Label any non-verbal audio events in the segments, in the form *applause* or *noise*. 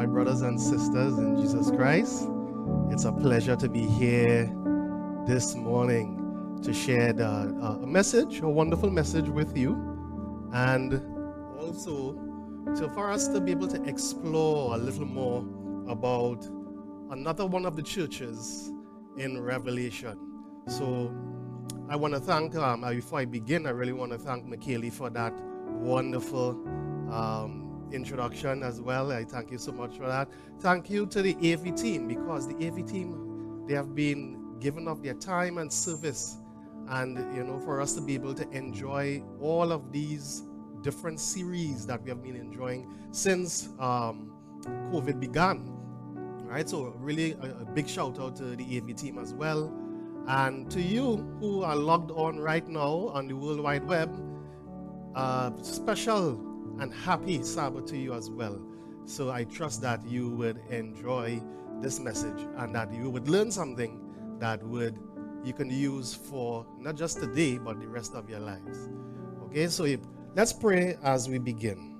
my brothers and sisters in Jesus Christ. It's a pleasure to be here this morning to share the, uh, a message, a wonderful message with you, and also to, for us to be able to explore a little more about another one of the churches in Revelation. So I want to thank, um, before I begin, I really want to thank McKaylee for that wonderful um, introduction as well. I thank you so much for that. Thank you to the AV team because the AV team, they have been giving of their time and service and, you know, for us to be able to enjoy all of these different series that we have been enjoying since um, COVID began. Right, so really a, a big shout out to the AV team as well. And to you who are logged on right now on the World Wide Web, uh, special and happy Sabbath to you as well. So I trust that you would enjoy this message and that you would learn something that would you can use for not just today but the rest of your lives. Okay, so if, let's pray as we begin.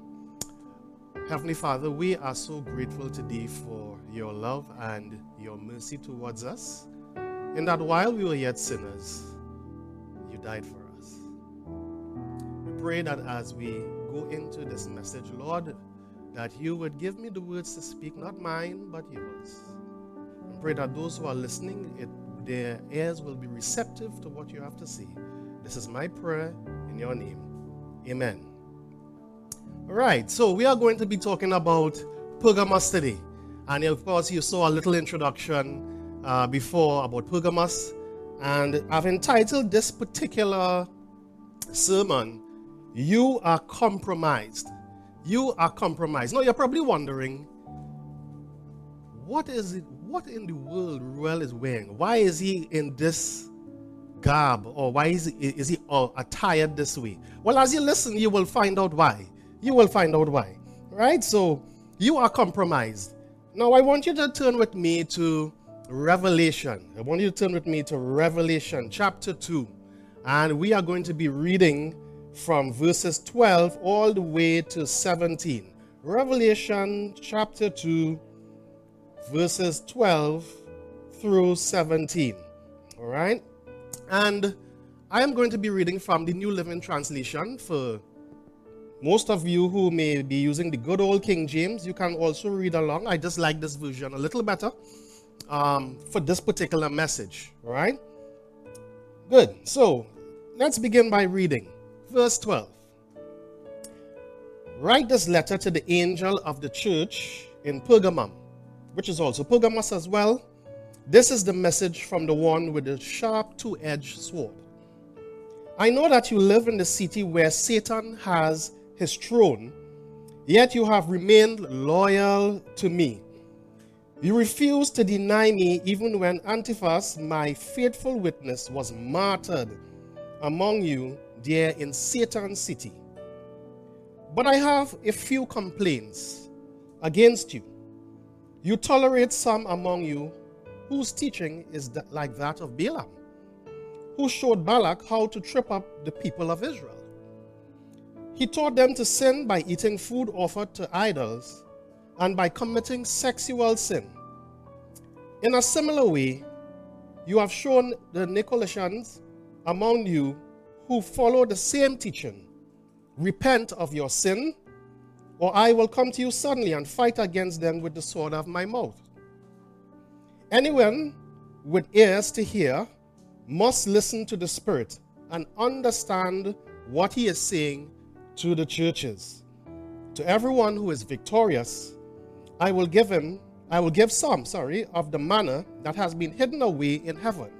Heavenly Father, we are so grateful today for your love and your mercy towards us. In that while we were yet sinners, you died for us. We pray that as we go into this message, Lord, that you would give me the words to speak, not mine, but yours. And pray that those who are listening, it, their ears will be receptive to what you have to say. This is my prayer in your name. Amen. All right, so we are going to be talking about Pergamos today. And of course, you saw a little introduction uh, before about Pergamos. And I've entitled this particular sermon, you are compromised. You are compromised. Now you're probably wondering, what is it? What in the world Ruel is wearing? Why is he in this garb, or why is he, is he attired this way? Well, as you listen, you will find out why. You will find out why. Right? So you are compromised. Now I want you to turn with me to Revelation. I want you to turn with me to Revelation chapter 2. And we are going to be reading from verses 12 all the way to 17. Revelation chapter 2, verses 12 through 17. All right? And I am going to be reading from the New Living Translation for most of you who may be using the good old King James. You can also read along. I just like this version a little better um, for this particular message. All right? Good. So let's begin by reading. Verse 12. Write this letter to the angel of the church in Pergamum, which is also Pergamos as well. This is the message from the one with the sharp two edged sword. I know that you live in the city where Satan has his throne, yet you have remained loyal to me. You refused to deny me even when Antipas, my faithful witness, was martyred among you there in Satan's city. But I have a few complaints against you. You tolerate some among you whose teaching is like that of Balaam, who showed Balak how to trip up the people of Israel. He taught them to sin by eating food offered to idols and by committing sexual sin. In a similar way, you have shown the Nicolaitans among you who follow the same teaching. Repent of your sin, or I will come to you suddenly and fight against them with the sword of my mouth. Anyone with ears to hear must listen to the Spirit and understand what he is saying to the churches. To everyone who is victorious, I will give him, I will give some, sorry, of the manna that has been hidden away in heaven.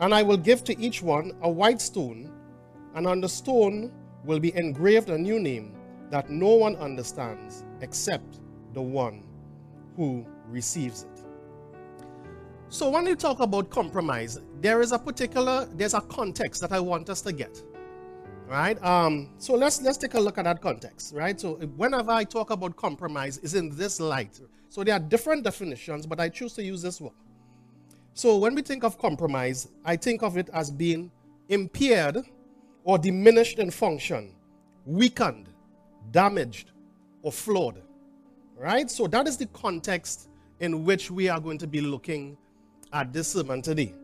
And I will give to each one a white stone and on the stone will be engraved a new name that no one understands except the one who receives it. So when you talk about compromise, there is a particular, there's a context that I want us to get. Right? Um, so let's let's take a look at that context, right? So whenever I talk about compromise, is in this light. So there are different definitions, but I choose to use this one. So when we think of compromise, I think of it as being impaired or diminished in function, weakened, damaged, or flawed. Right? So that is the context in which we are going to be looking at this sermon today.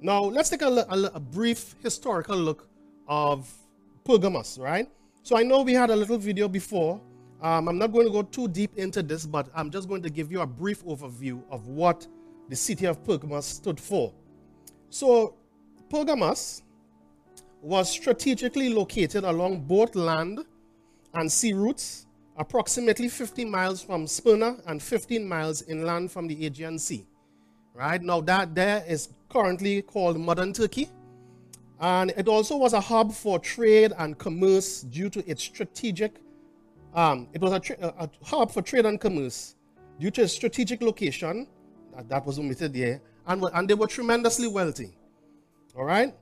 Now, let's take a, a, a brief historical look of Pergamos, right? So I know we had a little video before. Um, I'm not going to go too deep into this, but I'm just going to give you a brief overview of what the city of Pergamos stood for. So, Pergamos was strategically located along both land and sea routes, approximately 50 miles from Smyrna and 15 miles inland from the Aegean Sea. Right now, that there is currently called modern Turkey, and it also was a hub for trade and commerce due to its strategic. Um, it was a, a, hub for trade and commerce due to its strategic location that, that was omitted there, and, and they were tremendously wealthy. All right,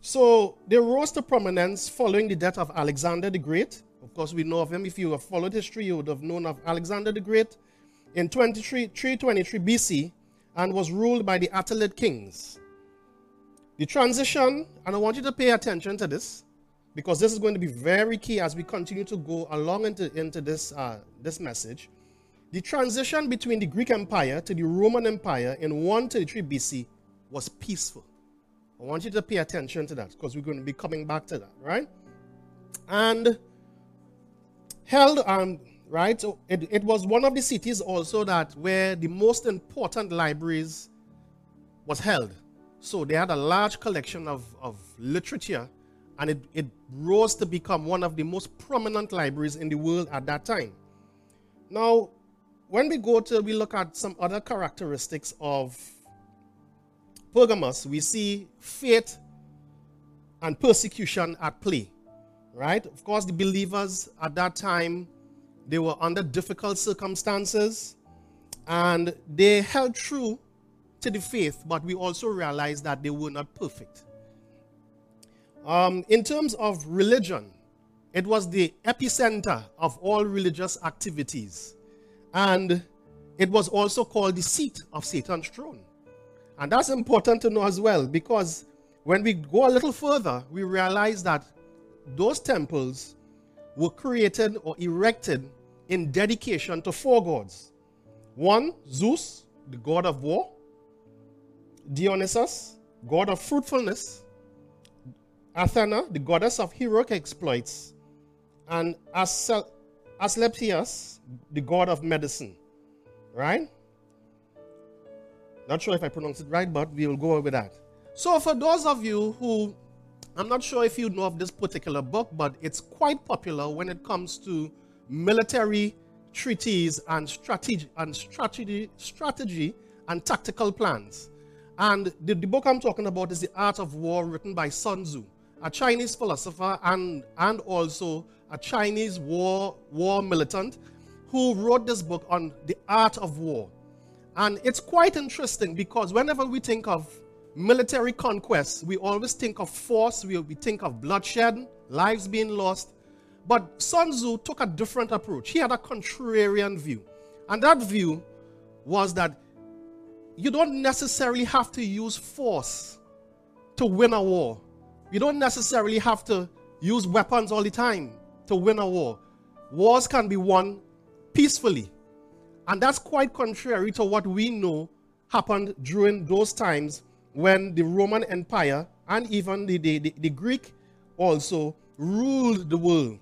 so they rose to prominence following the death of Alexander the Great. Of course, we know of him. If you have followed history, you would have known of Alexander the Great in 23, 323 BC and was ruled by the Attalid kings. The transition, and I want you to pay attention to this because this is going to be very key as we continue to go along into, into this, uh, this message. The transition between the Greek Empire to the Roman Empire in 133 BC was peaceful. I want you to pay attention to that because we're going to be coming back to that, right? And held, um, right? So it, it was one of the cities also that where the most important libraries was held. So they had a large collection of, of literature, and it, it rose to become one of the most prominent libraries in the world at that time. Now, when we go to, we look at some other characteristics of Pergamos, we see faith and persecution at play, right? Of course, the believers at that time, they were under difficult circumstances, and they held true to the faith, but we also realize that they were not perfect. Um, in terms of religion, it was the epicenter of all religious activities. And it was also called the seat of Satan's throne. And that's important to know as well because when we go a little further, we realize that those temples were created or erected in dedication to four gods one, Zeus, the god of war, Dionysus, god of fruitfulness, Athena, the goddess of heroic exploits, and Asclepius, the god of medicine. Right? Not sure if I pronounced it right, but we will go with that. So, for those of you who, I'm not sure if you know of this particular book, but it's quite popular when it comes to military treaties and strategy and strategy, strategy and tactical plans. And the, the book I'm talking about is The Art of War, written by Sun Tzu, a Chinese philosopher and, and also a Chinese war, war militant who wrote this book on the art of war. And it's quite interesting because whenever we think of military conquest, we always think of force, we, we think of bloodshed, lives being lost. But Sun Tzu took a different approach. He had a contrarian view. And that view was that you don't necessarily have to use force to win a war. You don't necessarily have to use weapons all the time to win a war. Wars can be won peacefully. And that's quite contrary to what we know happened during those times when the Roman Empire and even the, the, the, the Greek also ruled the world.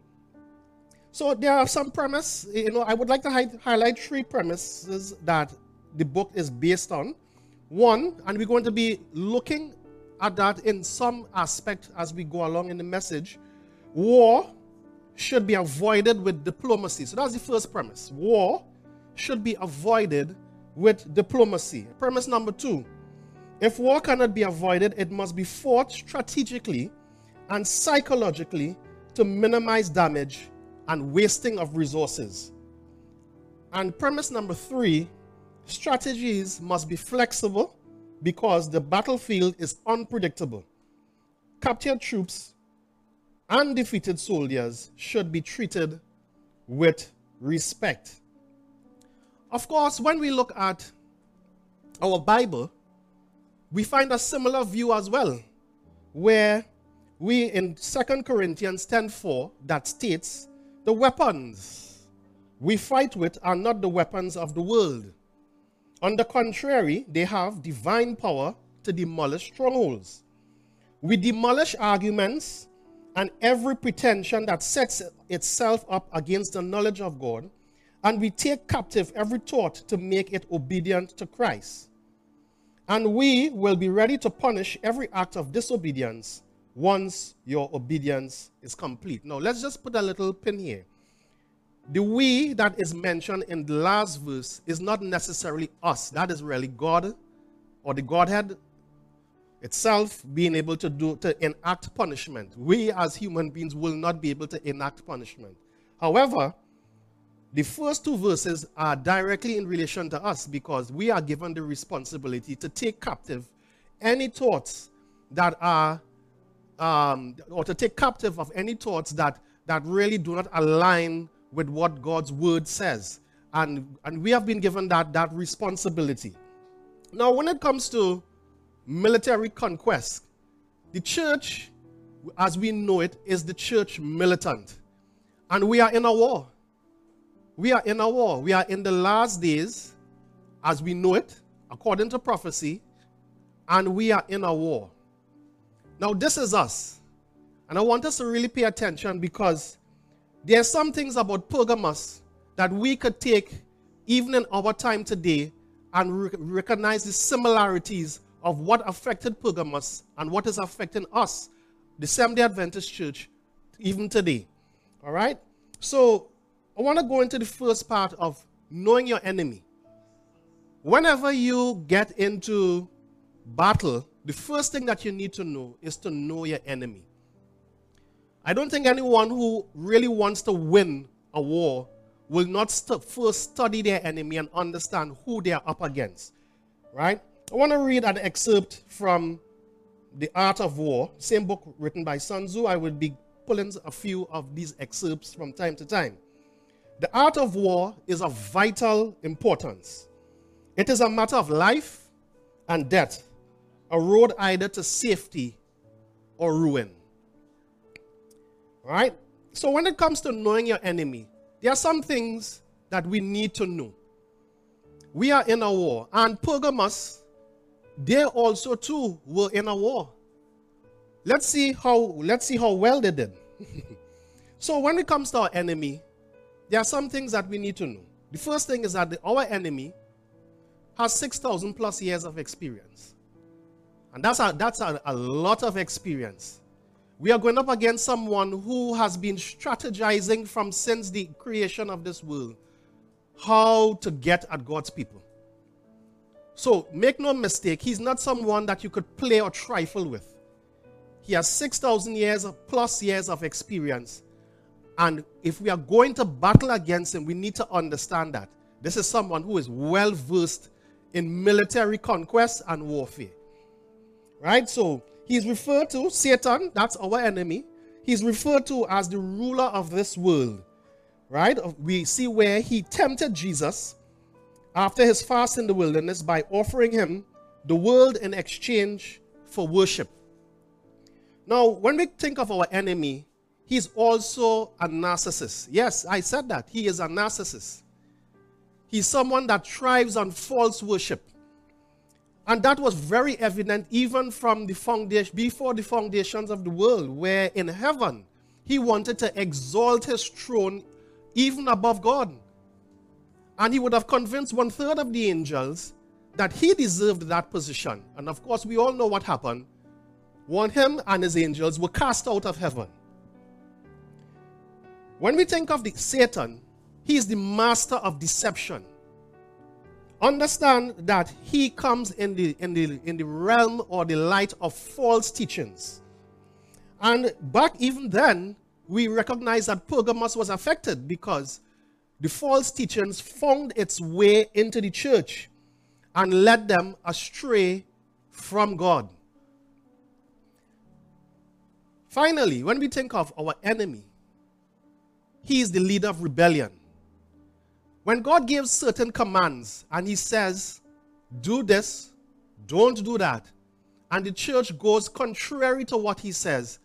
So there are some premises, you know, I would like to hi- highlight three premises that the book is based on. One, and we're going to be looking at that in some aspect as we go along in the message. War should be avoided with diplomacy. So that's the first premise. War should be avoided with diplomacy. Premise number two if war cannot be avoided, it must be fought strategically and psychologically to minimize damage and wasting of resources. And premise number three Strategies must be flexible because the battlefield is unpredictable. Captured troops and defeated soldiers should be treated with respect. Of course, when we look at our Bible, we find a similar view as well, where we in 2 Corinthians 10:4 that states the weapons we fight with are not the weapons of the world. On the contrary, they have divine power to demolish strongholds. We demolish arguments and every pretension that sets itself up against the knowledge of God, and we take captive every thought to make it obedient to Christ. And we will be ready to punish every act of disobedience once your obedience is complete. Now, let's just put a little pin here. The we that is mentioned in the last verse is not necessarily us. That is really God or the Godhead itself being able to do to enact punishment. We as human beings will not be able to enact punishment. However, the first two verses are directly in relation to us because we are given the responsibility to take captive any thoughts that are um, or to take captive of any thoughts that that really do not align with what God's word says. And, and we have been given that, that responsibility. Now, when it comes to military conquest, the church, as we know it, is the church militant. And we are in a war. We are in a war. We are in the last days, as we know it, according to prophecy, and we are in a war. Now, this is us. And I want us to really pay attention because there are some things about Pergamos that we could take even in our time today and re- recognize the similarities of what affected Pergamos and what is affecting us, the Seventh day Adventist Church, even today. All right? So I want to go into the first part of knowing your enemy. Whenever you get into battle, the first thing that you need to know is to know your enemy. I don't think anyone who really wants to win a war will not st- first study their enemy and understand who they are up against. Right? I want to read an excerpt from The Art of War, same book written by Sun Tzu. I will be pulling a few of these excerpts from time to time. The art of war is of vital importance. It is a matter of life and death, a road either to safety or ruin. Right? So when it comes to knowing your enemy, there are some things that we need to know. We are in a war, and Pergamos, they also too were in a war. Let's see how let's see how well they did. *laughs* so when it comes to our enemy, there are some things that we need to know. The first thing is that the, our enemy has 6,000 plus years of experience. And that's a, that's a, a lot of experience we are going up against someone who has been strategizing from since the creation of this world how to get at God's people. So make no mistake, he's not someone that you could play or trifle with. He has 6,000 years plus years of experience. And if we are going to battle against him, we need to understand that this is someone who is well versed in military conquest and warfare. Right? So He's referred to, Satan, that's our enemy. He's referred to as the ruler of this world. Right? We see where he tempted Jesus after his fast in the wilderness by offering him the world in exchange for worship. Now, when we think of our enemy, he's also a narcissist. Yes, I said that. He is a narcissist. He's someone that thrives on false worship. And that was very evident even from the foundation, before the foundations of the world, where in heaven he wanted to exalt his throne even above God. And he would have convinced one third of the angels that he deserved that position. And of course, we all know what happened. One, him and his angels were cast out of heaven. When we think of the Satan, he is the master of deception understand that he comes in the, in, the, in the realm or the light of false teachings. And back even then, we recognize that Pergamos was affected because the false teachings found its way into the church and led them astray from God. Finally, when we think of our enemy, he is the leader of rebellion. When God gives certain commands and He says, do this, don't do that, and the church goes contrary to what He says,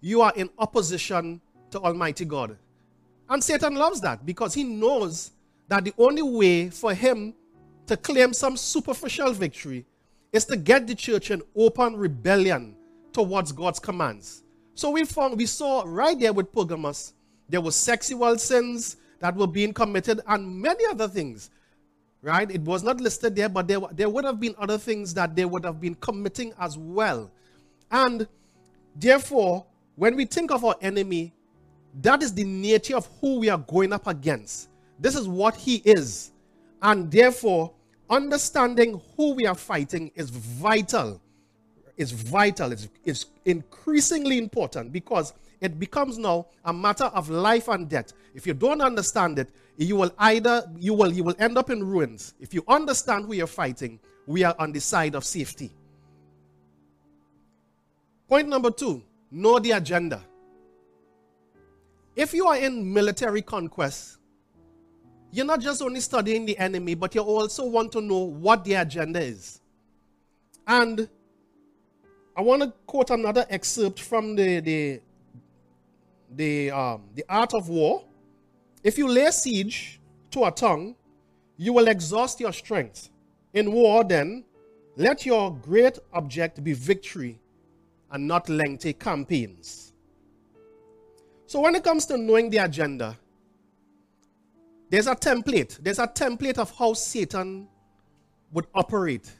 you are in opposition to Almighty God. And Satan loves that because he knows that the only way for him to claim some superficial victory is to get the church in open rebellion towards God's commands. So we found we saw right there with Pergamos, there were sexual sins that were being committed and many other things. Right? It was not listed there, but there, there would have been other things that they would have been committing as well. And therefore, when we think of our enemy, that is the nature of who we are going up against. This is what he is. And therefore, understanding who we are fighting is vital. It's vital. It's, it's increasingly important because it becomes now a matter of life and death. If you don't understand it, you will either you will you will end up in ruins. If you understand who you're fighting, we are on the side of safety. Point number two, know the agenda. If you are in military conquest, you're not just only studying the enemy, but you also want to know what the agenda is. And I want to quote another excerpt from the, the, the, um, the Art of War. If you lay siege to a tongue, you will exhaust your strength. In war, then, let your great object be victory and not lengthy campaigns. So, when it comes to knowing the agenda, there's a template. There's a template of how Satan would operate.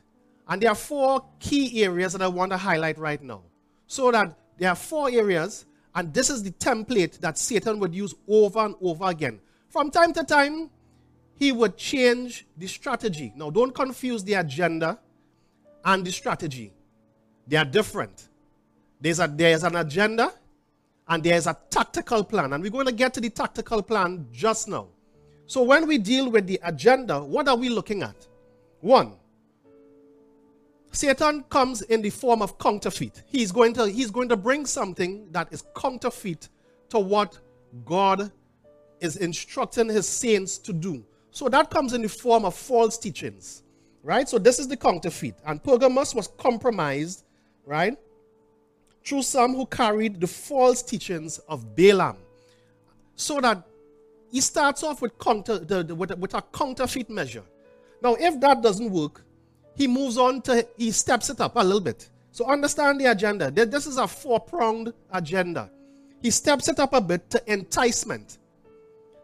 And there are four key areas that I want to highlight right now. So that there are four areas, and this is the template that Satan would use over and over again. From time to time, he would change the strategy. Now, don't confuse the agenda and the strategy, they are different. There's, a, there's an agenda and there's a tactical plan. And we're going to get to the tactical plan just now. So when we deal with the agenda, what are we looking at? One, Satan comes in the form of counterfeit. He's going to, he's going to bring something that is counterfeit to what God is instructing his saints to do. So that comes in the form of false teachings, right? So this is the counterfeit. And Pergamos was compromised, right? Through some who carried the false teachings of Balaam. So that he starts off with, counter, the, the, with, with a counterfeit measure. Now, if that doesn't work, he moves on to, he steps it up a little bit. So understand the agenda. This is a four pronged agenda. He steps it up a bit to enticement.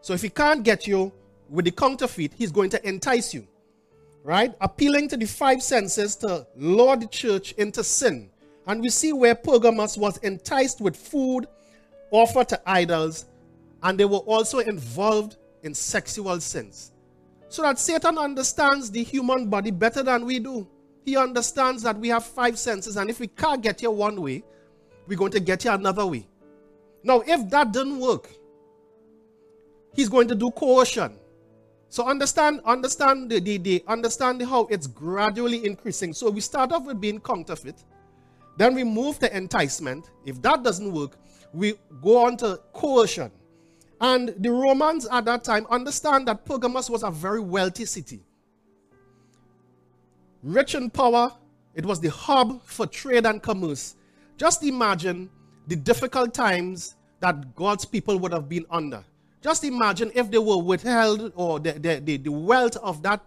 So if he can't get you with the counterfeit, he's going to entice you. Right? Appealing to the five senses to lure the church into sin. And we see where Pergamos was enticed with food offered to idols and they were also involved in sexual sins. So that Satan understands the human body better than we do. He understands that we have five senses, and if we can't get here one way, we're going to get here another way. Now, if that didn't work, he's going to do coercion. So understand, understand the, the, the understand how it's gradually increasing. So we start off with being counterfeit, then we move to enticement. If that doesn't work, we go on to coercion. And the Romans at that time understand that Pergamos was a very wealthy city. Rich in power, it was the hub for trade and commerce. Just imagine the difficult times that God's people would have been under. Just imagine if they were withheld or the, the, the, the wealth of that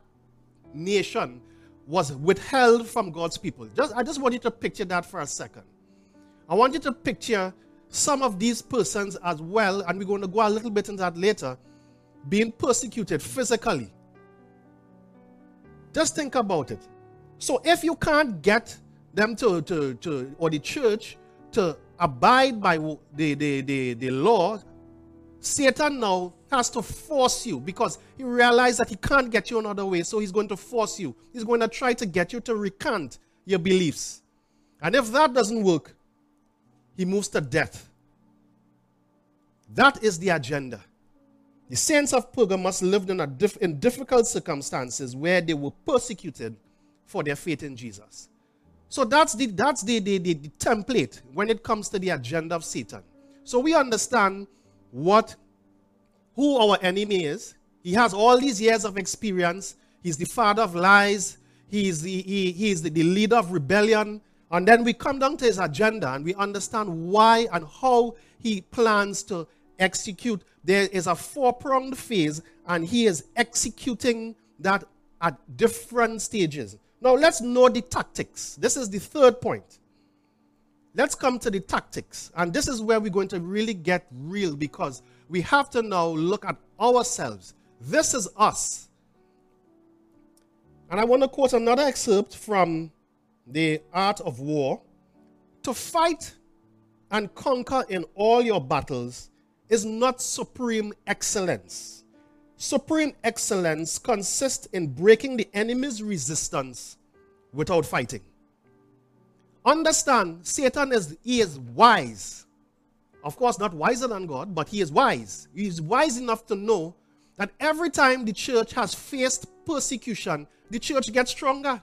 nation was withheld from God's people. Just, I just want you to picture that for a second. I want you to picture some of these persons as well, and we're going to go a little bit into that later, being persecuted physically. Just think about it. So if you can't get them to, to, to or the church to abide by the, the, the, the law, Satan now has to force you because he realized that he can't get you another way. So he's going to force you. He's going to try to get you to recant your beliefs. And if that doesn't work, he moves to death. That is the agenda. The saints of Pergamos lived in, diff- in difficult circumstances where they were persecuted for their faith in Jesus. So that's the that's the, the, the, the template when it comes to the agenda of Satan. So we understand what who our enemy is. He has all these years of experience. He's the father of lies. He is the, he, he is the, the leader of rebellion. And then we come down to his agenda and we understand why and how he plans to execute. There is a four pronged phase, and he is executing that at different stages. Now, let's know the tactics. This is the third point. Let's come to the tactics. And this is where we're going to really get real because we have to now look at ourselves. This is us. And I want to quote another excerpt from The Art of War. To fight and conquer in all your battles is not supreme excellence. Supreme excellence consists in breaking the enemy's resistance without fighting. Understand, Satan is he is wise. Of course, not wiser than God, but he is wise. He is wise enough to know that every time the church has faced persecution, the church gets stronger.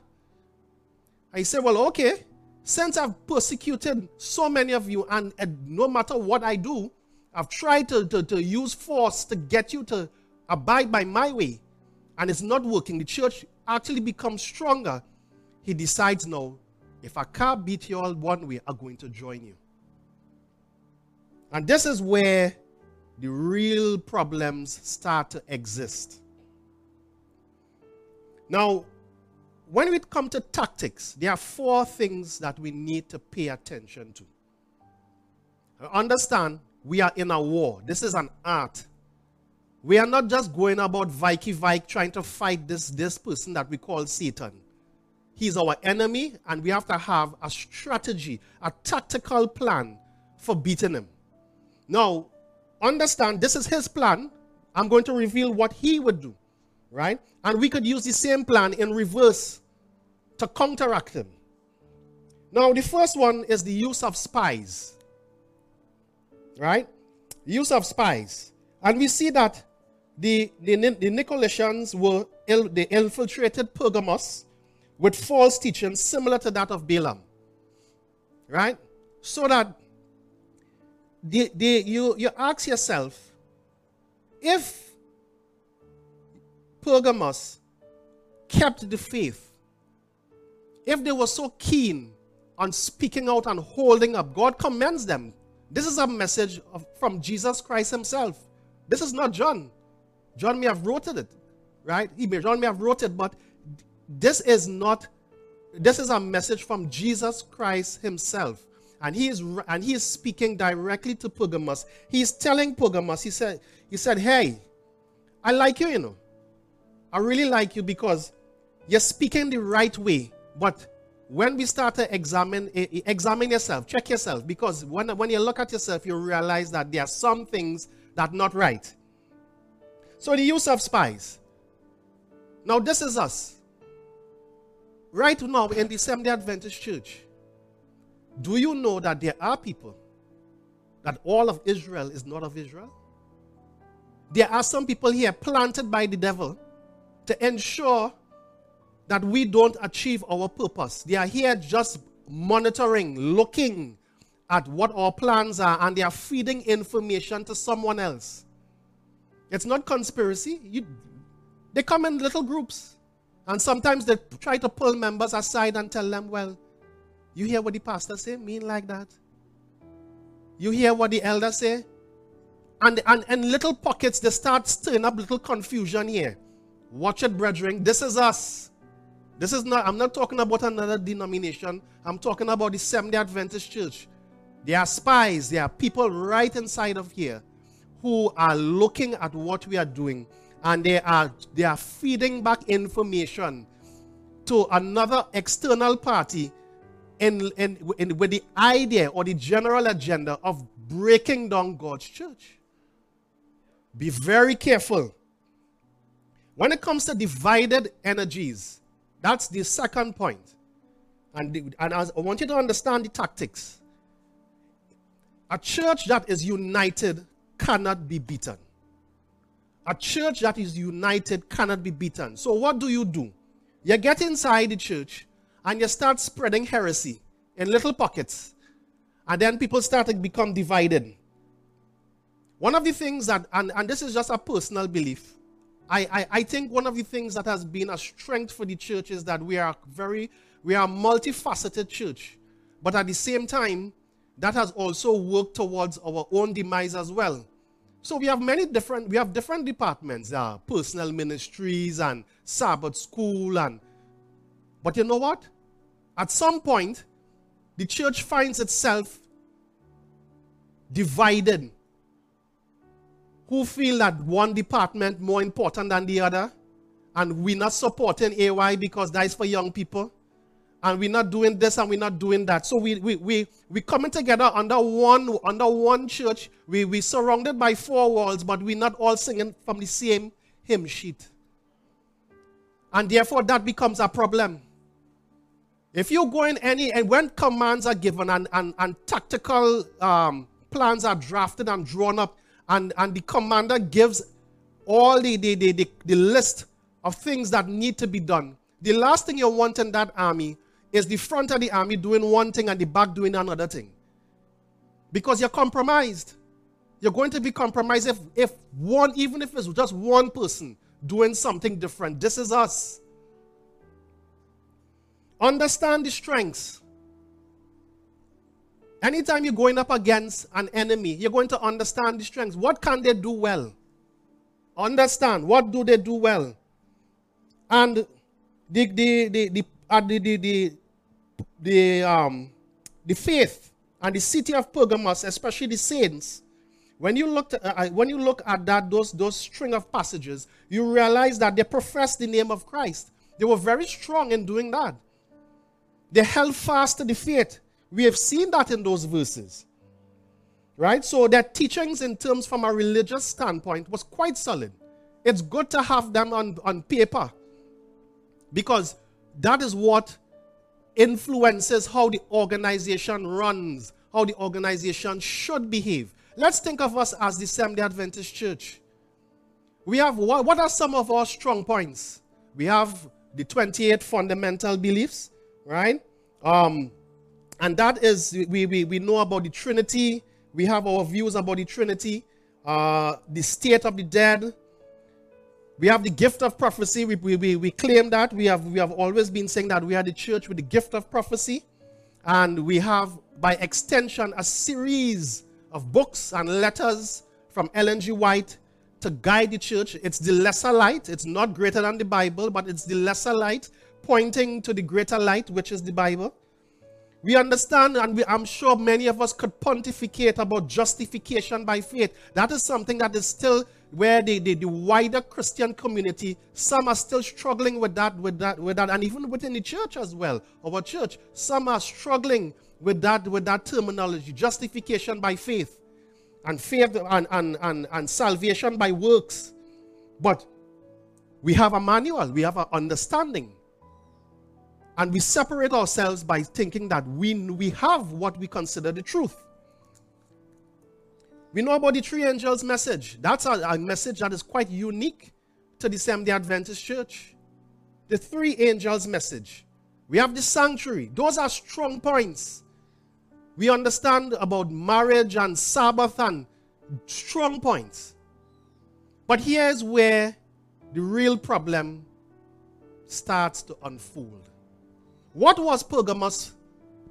I say, well, okay, since I've persecuted so many of you, and, and no matter what I do, I've tried to, to, to use force to get you to abide by my way, and it's not working. The church actually becomes stronger. He decides now, if I can't beat you all one way, I'm going to join you. And this is where the real problems start to exist. Now, when we come to tactics, there are four things that we need to pay attention to. Understand, we are in a war. This is an art. We are not just going about Vikey Vike trying to fight this, this person that we call Satan. He's our enemy, and we have to have a strategy, a tactical plan for beating him. Now, understand this is his plan. I'm going to reveal what he would do, right? And we could use the same plan in reverse to counteract him. Now, the first one is the use of spies, right? Use of spies. And we see that the, the, the Nicolaitans were, they infiltrated Pergamos with false teaching similar to that of Balaam, right? So that the, the, you, you ask yourself, if Pergamos kept the faith, if they were so keen on speaking out and holding up, God commends them. This is a message of, from Jesus Christ himself. This is not John. John may have wrote it, right? He may, John may have wrote it, but this is not, this is a message from Jesus Christ himself. And he is and he is speaking directly to Pergamos. He's telling Pergamos, he said, he said, Hey, I like you, you know. I really like you because you're speaking the right way. But when we start to examine eh, eh, examine yourself, check yourself, because when, when you look at yourself, you realize that there are some things that not right. So the use of spies. Now this is us. Right now in the Seventh-day Adventist Church, do you know that there are people that all of Israel is not of Israel? There are some people here planted by the devil to ensure that we don't achieve our purpose. They are here just monitoring, looking at what our plans are, and they are feeding information to someone else. It's not conspiracy. You, they come in little groups, and sometimes they try to pull members aside and tell them, well, you hear what the pastor say? Mean like that? You hear what the elder say? And, and, and little pockets, they start stirring up little confusion here. Watch it, brethren. This is us. This is not, I'm not talking about another denomination. I'm talking about the Seventh-day Adventist Church. There are spies. There are people right inside of here who are looking at what we are doing. And they are, they are feeding back information to another external party in, in, in, with the idea or the general agenda of breaking down God's church. Be very careful. When it comes to divided energies, that's the second point. And, the, and I want you to understand the tactics. A church that is united cannot be beaten. A church that is united cannot be beaten. So, what do you do? You get inside the church and you start spreading heresy in little pockets. And then people start to become divided. One of the things that, and, and this is just a personal belief, I, I, I think one of the things that has been a strength for the church is that we are very, we are a multifaceted church. But at the same time, that has also worked towards our own demise as well. So we have many different, we have different departments, uh, personal ministries and Sabbath school and, but you know what? At some point, the church finds itself divided. Who feel that one department more important than the other, and we're not supporting AY because that is for young people and we're not doing this and we're not doing that. So we we we we coming together under one under one church. We we surrounded by four walls, but we're not all singing from the same hymn sheet. And therefore that becomes a problem. If you go in any and when commands are given and, and, and tactical um, plans are drafted and drawn up, and, and the commander gives all the, the, the, the, the list of things that need to be done. The last thing you want in that army is the front of the army doing one thing and the back doing another thing. Because you're compromised. You're going to be compromised if, if one, even if it's just one person doing something different. This is us. Understand the strengths. Anytime you're going up against an enemy, you're going to understand the strengths. What can they do well? Understand what do they do well? And the the the the, uh, the, the, the the, um, the faith and the city of Pergamos, especially the saints, when you look, uh, uh, when you look at that, those, those string of passages, you realize that they professed the name of Christ. They were very strong in doing that. They held fast to the faith. We have seen that in those verses. Right? So their teachings in terms from a religious standpoint was quite solid. It's good to have them on, on paper because that is what influences how the organization runs, how the organization should behave. Let's think of us as the Seventh-day Adventist Church. We have what, what are some of our strong points? We have the 28 fundamental beliefs, right? Um, and that is, we, we, we know about the Trinity. We have our views about the Trinity, uh, the state of the dead, we have the gift of prophecy. We, we, we claim that. We have, we have always been saying that we are the church with the gift of prophecy. And we have, by extension, a series of books and letters from Ellen G. White to guide the church. It's the lesser light. It's not greater than the Bible, but it's the lesser light pointing to the greater light, which is the Bible. We understand, and we, I'm sure many of us could pontificate about justification by faith. That is something that is still where the, the, the, wider Christian community, some are still struggling with that, with that, with that, and even within the church as well, our church, some are struggling with that, with that terminology, justification by faith, and faith and, and, and, and salvation by works. But we have a manual, we have an understanding. And we separate ourselves by thinking that we, we have what we consider the truth. We know about the three angels message. That's a, a message that is quite unique to the Seventh day Adventist Church. The three angels message. We have the sanctuary. Those are strong points. We understand about marriage and Sabbath and strong points. But here's where the real problem starts to unfold. What was Pergamos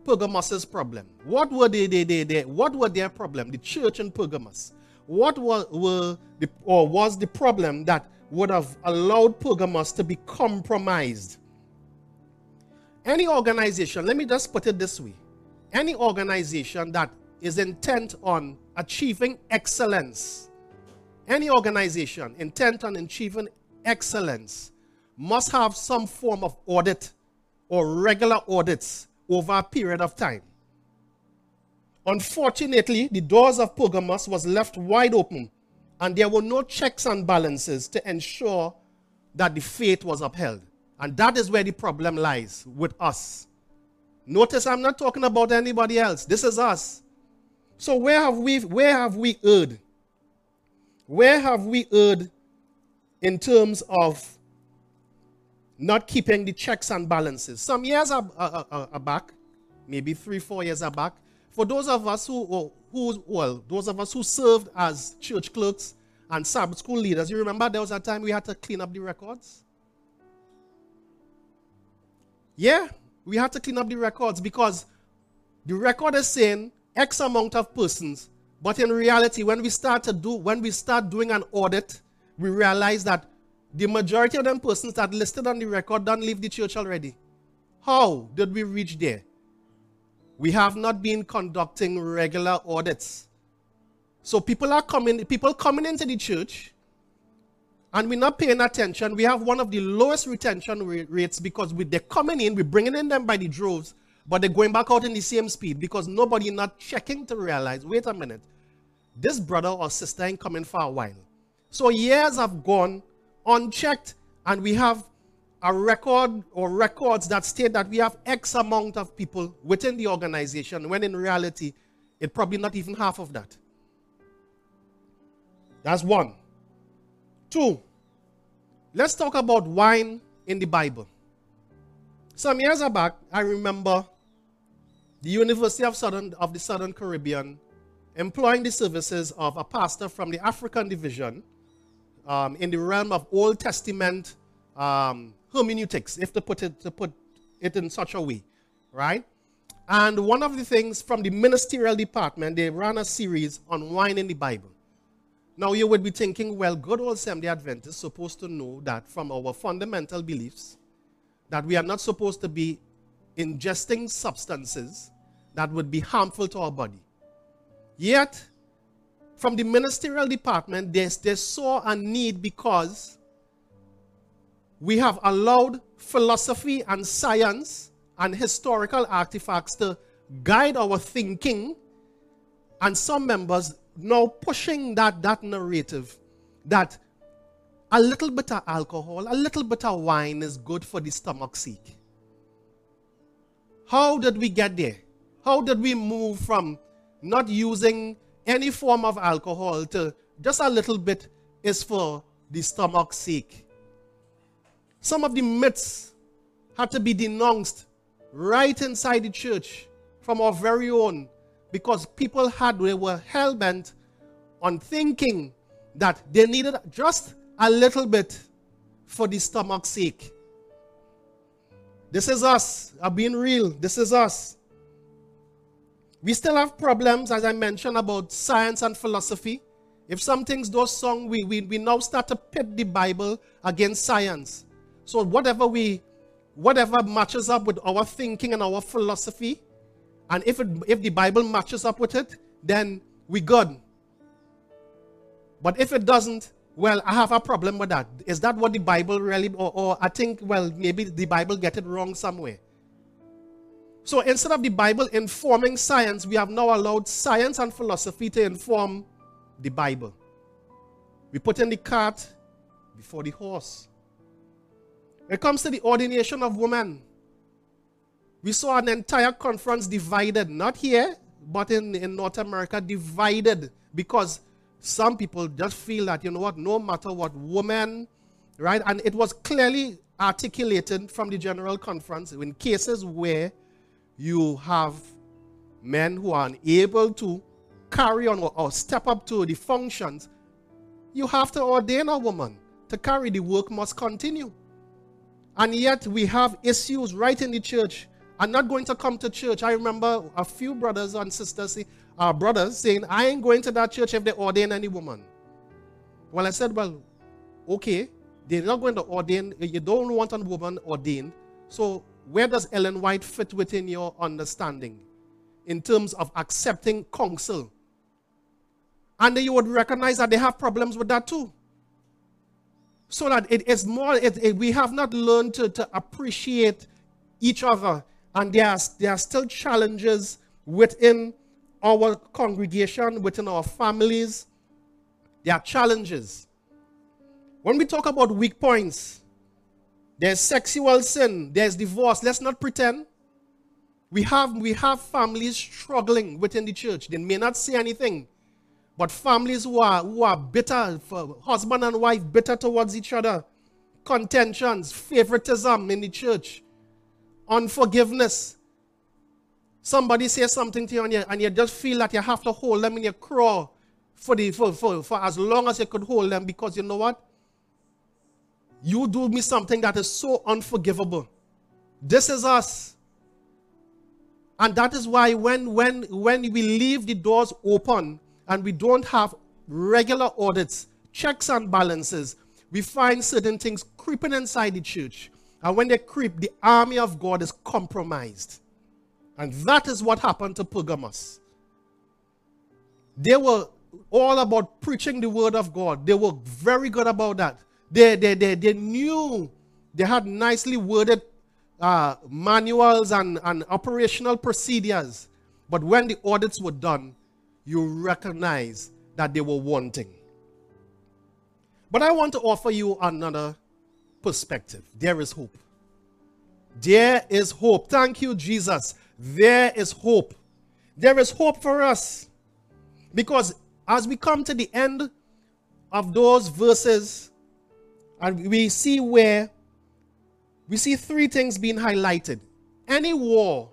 Pergamos' problem? What were they, they, they, they, what were their problem? The church in Pergamos. What were, were the, or was the problem that would have allowed Pergamos to be compromised? Any organization, let me just put it this way. Any organization that is intent on achieving excellence, any organization intent on achieving excellence must have some form of audit or regular audits over a period of time. Unfortunately, the doors of Pergamos was left wide open, and there were no checks and balances to ensure that the faith was upheld. And that is where the problem lies with us. Notice I'm not talking about anybody else. This is us. So where have we where have we erred? Where have we erred in terms of not keeping the checks and balances. Some years are, are, are, are back, maybe three, four years are back, for those of us who, who, well, those of us who served as church clerks and Sabbath school leaders, you remember there was a time we had to clean up the records? Yeah, we had to clean up the records because the record is saying X amount of persons But in reality, when we start to do, when we start doing an audit, we realize that the majority of them persons that listed on the record don't leave the church already. How did we reach there? We have not been conducting regular audits. So people are coming, people coming into the church, and we're not paying attention. We have one of the lowest retention rates because we, they're coming in, we're bringing in them by the droves, but they're going back out in the same speed because nobody not checking to realize, wait a minute, this brother or sister ain't coming for a while. So years have gone unchecked, and we have a record or records that state that we have X amount of people within the organization, when in reality, it's probably not even half of that. That's one. Two, let's talk about wine in the Bible. Some years back, I remember the University of, Southern, of the Southern Caribbean employing the services of a pastor from the African division um, in the realm of Old Testament um, hermeneutics, if to put it to put it in such a way, right? And one of the things from the ministerial department, they ran a series on wine in the Bible. Now you would be thinking, well, good old Seventh Adventists supposed to know that from our fundamental beliefs that we are not supposed to be ingesting substances that would be harmful to our body. Yet, from the ministerial department, they, they saw a need because we have allowed philosophy and science and historical artifacts to guide our thinking, and some members now pushing that, that narrative that a little bit of alcohol, a little bit of wine is good for the stomach sake. How did we get there? How did we move from not using any form of alcohol to just a little bit is for the stomach's sake? Some of the myths had to be denounced right inside the church from our very own because people had they were hell bent on thinking that they needed just a little bit for the stomach's sake. This is us. I'm being real. This is us. We still have problems, as I mentioned, about science and philosophy. If some things don't song, we, we, we now start to pit the Bible against science. So whatever we whatever matches up with our thinking and our philosophy, and if it, if the Bible matches up with it, then we good. But if it doesn't, well, I have a problem with that. Is that what the Bible really, or, or I think, well, maybe the Bible get it wrong somewhere. So instead of the Bible informing science, we have now allowed science and philosophy to inform the Bible. We put in the cart before the horse. When it comes to the ordination of women, we saw an entire conference divided, not here, but in, in North America, divided because some people just feel that, you know what, no matter what, women, right? And it was clearly articulated from the General Conference in cases where you have men who are unable to carry on or, or step up to the functions, you have to ordain a woman to carry the work must continue. And yet we have issues right in the church. I'm not going to come to church. I remember a few brothers and sisters, our uh, brothers, saying, I ain't going to that church if they ordain any woman. Well, I said, well, okay, they're not going to ordain, you don't want a woman ordained. So where does Ellen White fit within your understanding in terms of accepting counsel? And you would recognize that they have problems with that too so that it is more, it, it, we have not learned to, to appreciate each other. And there are, there are still challenges within our congregation, within our families. There are challenges. When we talk about weak points, there's sexual sin, there's divorce. Let's not pretend. We have, we have families struggling within the church. They may not say anything, but families who are, who are bitter, husband and wife bitter towards each other, contentions, favoritism in the church, unforgiveness. Somebody says something to you and, you and you just feel that you have to hold them in your craw for, the, for, for, for as long as you could hold them because you know what? You do me something that is so unforgivable. This is us. And that is why when, when, when we leave the doors open and we don't have regular audits, checks and balances, we find certain things creeping inside the church. And when they creep, the army of God is compromised. And that is what happened to Pergamos. They were all about preaching the word of God. They were very good about that. They, they, they, they knew, they had nicely worded uh, manuals and, and operational procedures. But when the audits were done, you recognize that they were wanting. But I want to offer you another perspective. There is hope. There is hope. Thank you, Jesus. There is hope. There is hope for us. Because as we come to the end of those verses, and we see where we see three things being highlighted. Any war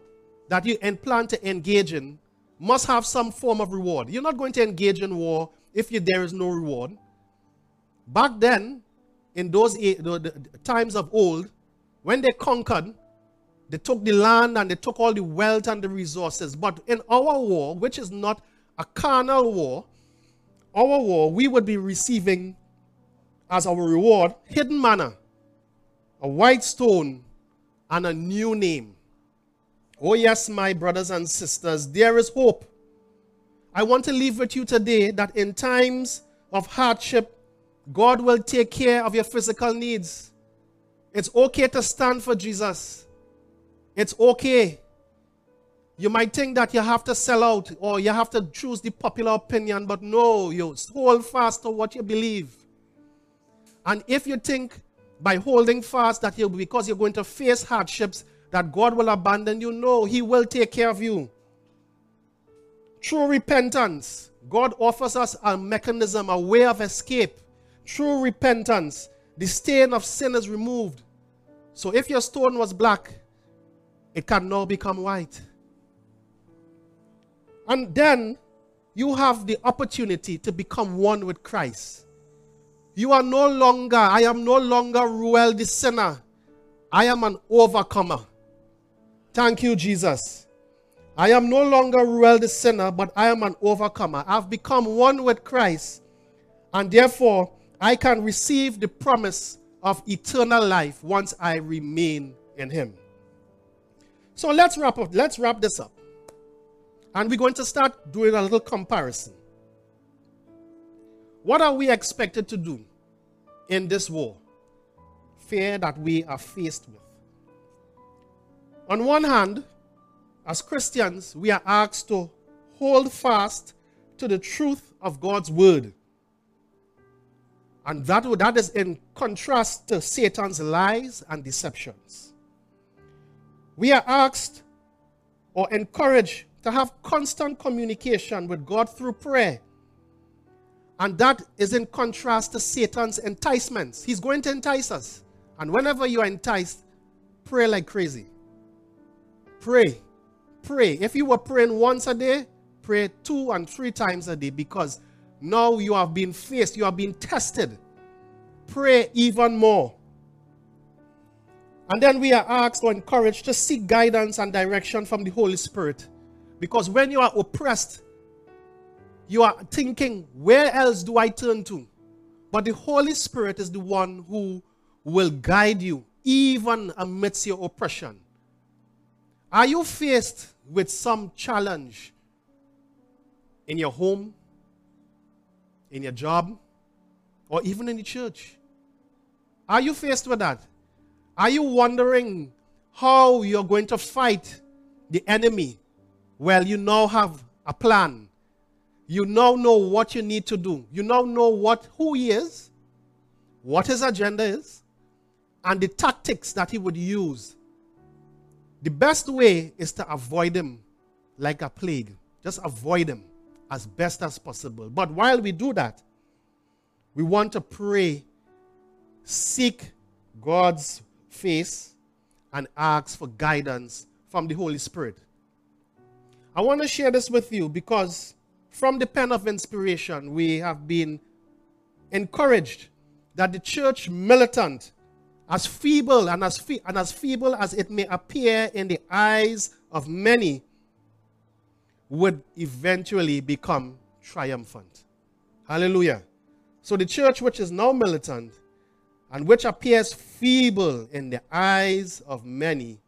that you plan to engage in must have some form of reward. You're not going to engage in war if you, there is no reward. Back then, in those times of old, when they conquered, they took the land and they took all the wealth and the resources. But in our war, which is not a carnal war, our war, we would be receiving as our reward hidden manna, a white stone, and a new name. Oh, yes, my brothers and sisters, there is hope. I want to leave with you today that in times of hardship, God will take care of your physical needs. It's okay to stand for Jesus. It's okay. You might think that you have to sell out or you have to choose the popular opinion, but no, you hold fast to what you believe. And if you think by holding fast that you because you're going to face hardships that God will abandon you, no, He will take care of you. True repentance, God offers us a mechanism, a way of escape. True repentance, the stain of sin is removed. So if your stone was black, it can now become white. And then you have the opportunity to become one with Christ. You are no longer, I am no longer Ruel the sinner. I am an overcomer. Thank you, Jesus. I am no longer Ruel the sinner, but I am an overcomer. I've become one with Christ, and therefore I can receive the promise of eternal life once I remain in Him. So let's wrap up. Let's wrap this up. And we're going to start doing a little comparison. What are we expected to do in this war? Fear that we are faced with. On one hand, as Christians, we are asked to hold fast to the truth of God's word. And that, that is in contrast to Satan's lies and deceptions. We are asked or encouraged to have constant communication with God through prayer. And that is in contrast to Satan's enticements. He's going to entice us. And whenever you are enticed, pray like crazy. Pray. Pray. If you were praying once a day, pray two and three times a day because now you have been faced, you have been tested. Pray even more. And then we are asked or encouraged to seek guidance and direction from the Holy Spirit because when you are oppressed, you are thinking, where else do I turn to? But the Holy Spirit is the one who will guide you even amidst your oppression. Are you faced with some challenge in your home, in your job, or even in the church? Are you faced with that? Are you wondering how you're going to fight the enemy well, you now have a plan. You now know what you need to do. You now know what who he is, what his agenda is, and the tactics that he would use. The best way is to avoid him like a plague. Just avoid him as best as possible. But while we do that, we want to pray, seek God's face, and ask for guidance from the Holy Spirit. I want to share this with you because from the pen of inspiration, we have been encouraged that the church militant, as feeble and as, fe- and as feeble as it may appear in the eyes of many, would eventually become triumphant. Hallelujah. So the church which is now militant and which appears feeble in the eyes of many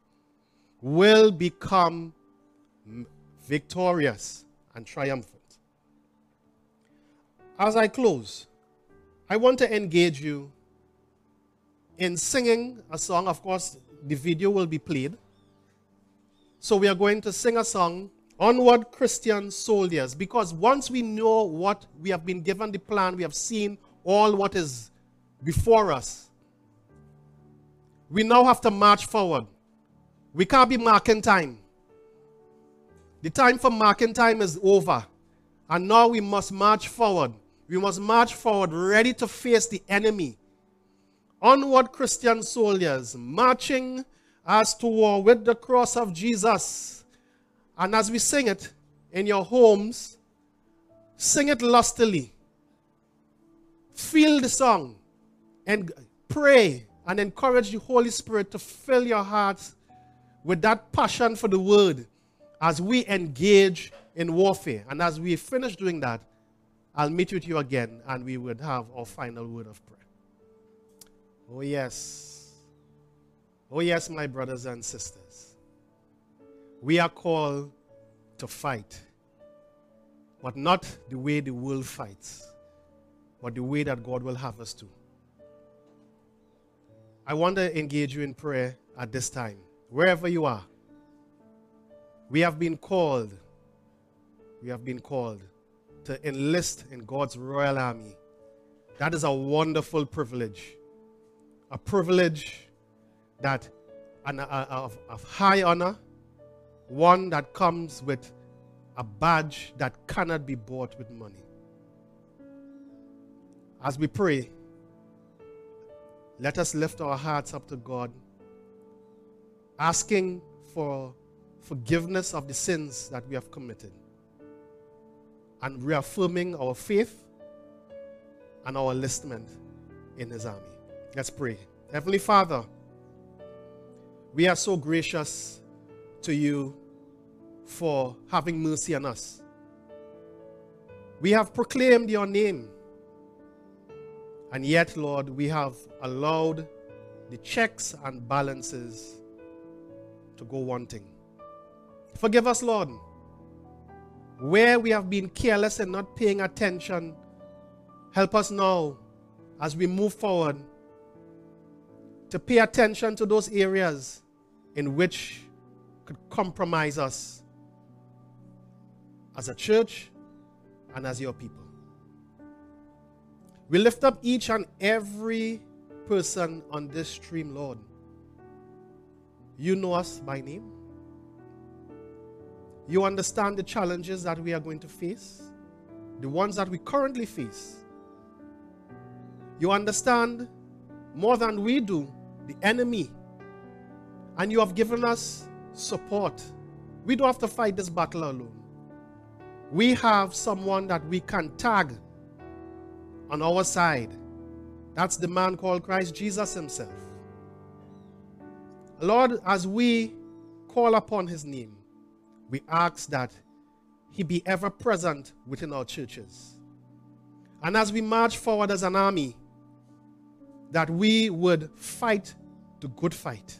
will become victorious and triumphant. As I close, I want to engage you in singing a song. Of course, the video will be played. So we are going to sing a song, Onward Christian Soldiers, because once we know what we have been given the plan, we have seen all what is before us, we now have to march forward. We can't be marking time. The time for marking time is over. And now we must march forward. We must march forward ready to face the enemy. Onward, Christian soldiers, marching as to war with the cross of Jesus. And as we sing it in your homes, sing it lustily. Feel the song and pray and encourage the Holy Spirit to fill your hearts with that passion for the word as we engage in warfare. And as we finish doing that, I'll meet with you again and we would have our final word of prayer. Oh, yes. Oh, yes, my brothers and sisters. We are called to fight, but not the way the world fights, but the way that God will have us to. I want to engage you in prayer at this time, wherever you are. We have been called, we have been called to enlist in God's royal army. That is a wonderful privilege. A privilege that an, a, of, of high honor, one that comes with a badge that cannot be bought with money. As we pray, let us lift our hearts up to God, asking for forgiveness of the sins that we have committed, and reaffirming our faith and our enlistment in His army. Let's pray. Heavenly Father, we are so gracious to you for having mercy on us. We have proclaimed your name and yet, Lord, we have allowed the checks and balances to go wanting. Forgive us, Lord. Where we have been careless and not paying attention, help us now as we move forward to pay attention to those areas in which could compromise us as a church and as your people. We lift up each and every person on this stream, Lord. You know us by name. You understand the challenges that we are going to face, the ones that we currently face. You understand more than we do the enemy. And you have given us support. We don't have to fight this battle alone. We have someone that we can tag on our side. That's the man called Christ Jesus himself. Lord, as we call upon his name, we ask that he be ever present within our churches. And as we march forward as an army, that we would fight the good fight.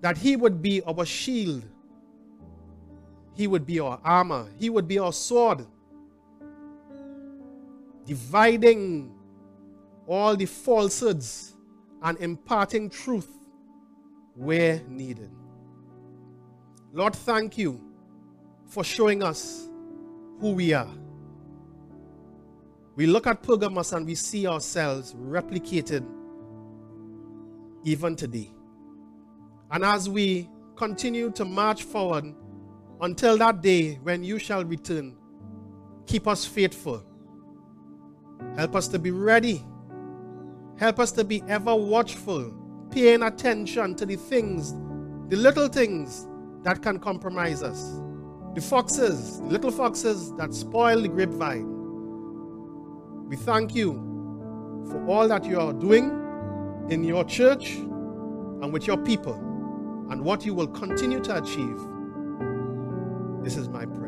That he would be our shield. He would be our armor. He would be our sword dividing all the falsehoods and imparting truth where needed. Lord, thank you for showing us who we are. We look at Pergamos and we see ourselves replicated even today. And as we continue to march forward until that day when you shall return, keep us faithful Help us to be ready. Help us to be ever watchful, paying attention to the things, the little things that can compromise us. The foxes, the little foxes that spoil the grapevine. We thank you for all that you are doing in your church and with your people and what you will continue to achieve. This is my prayer.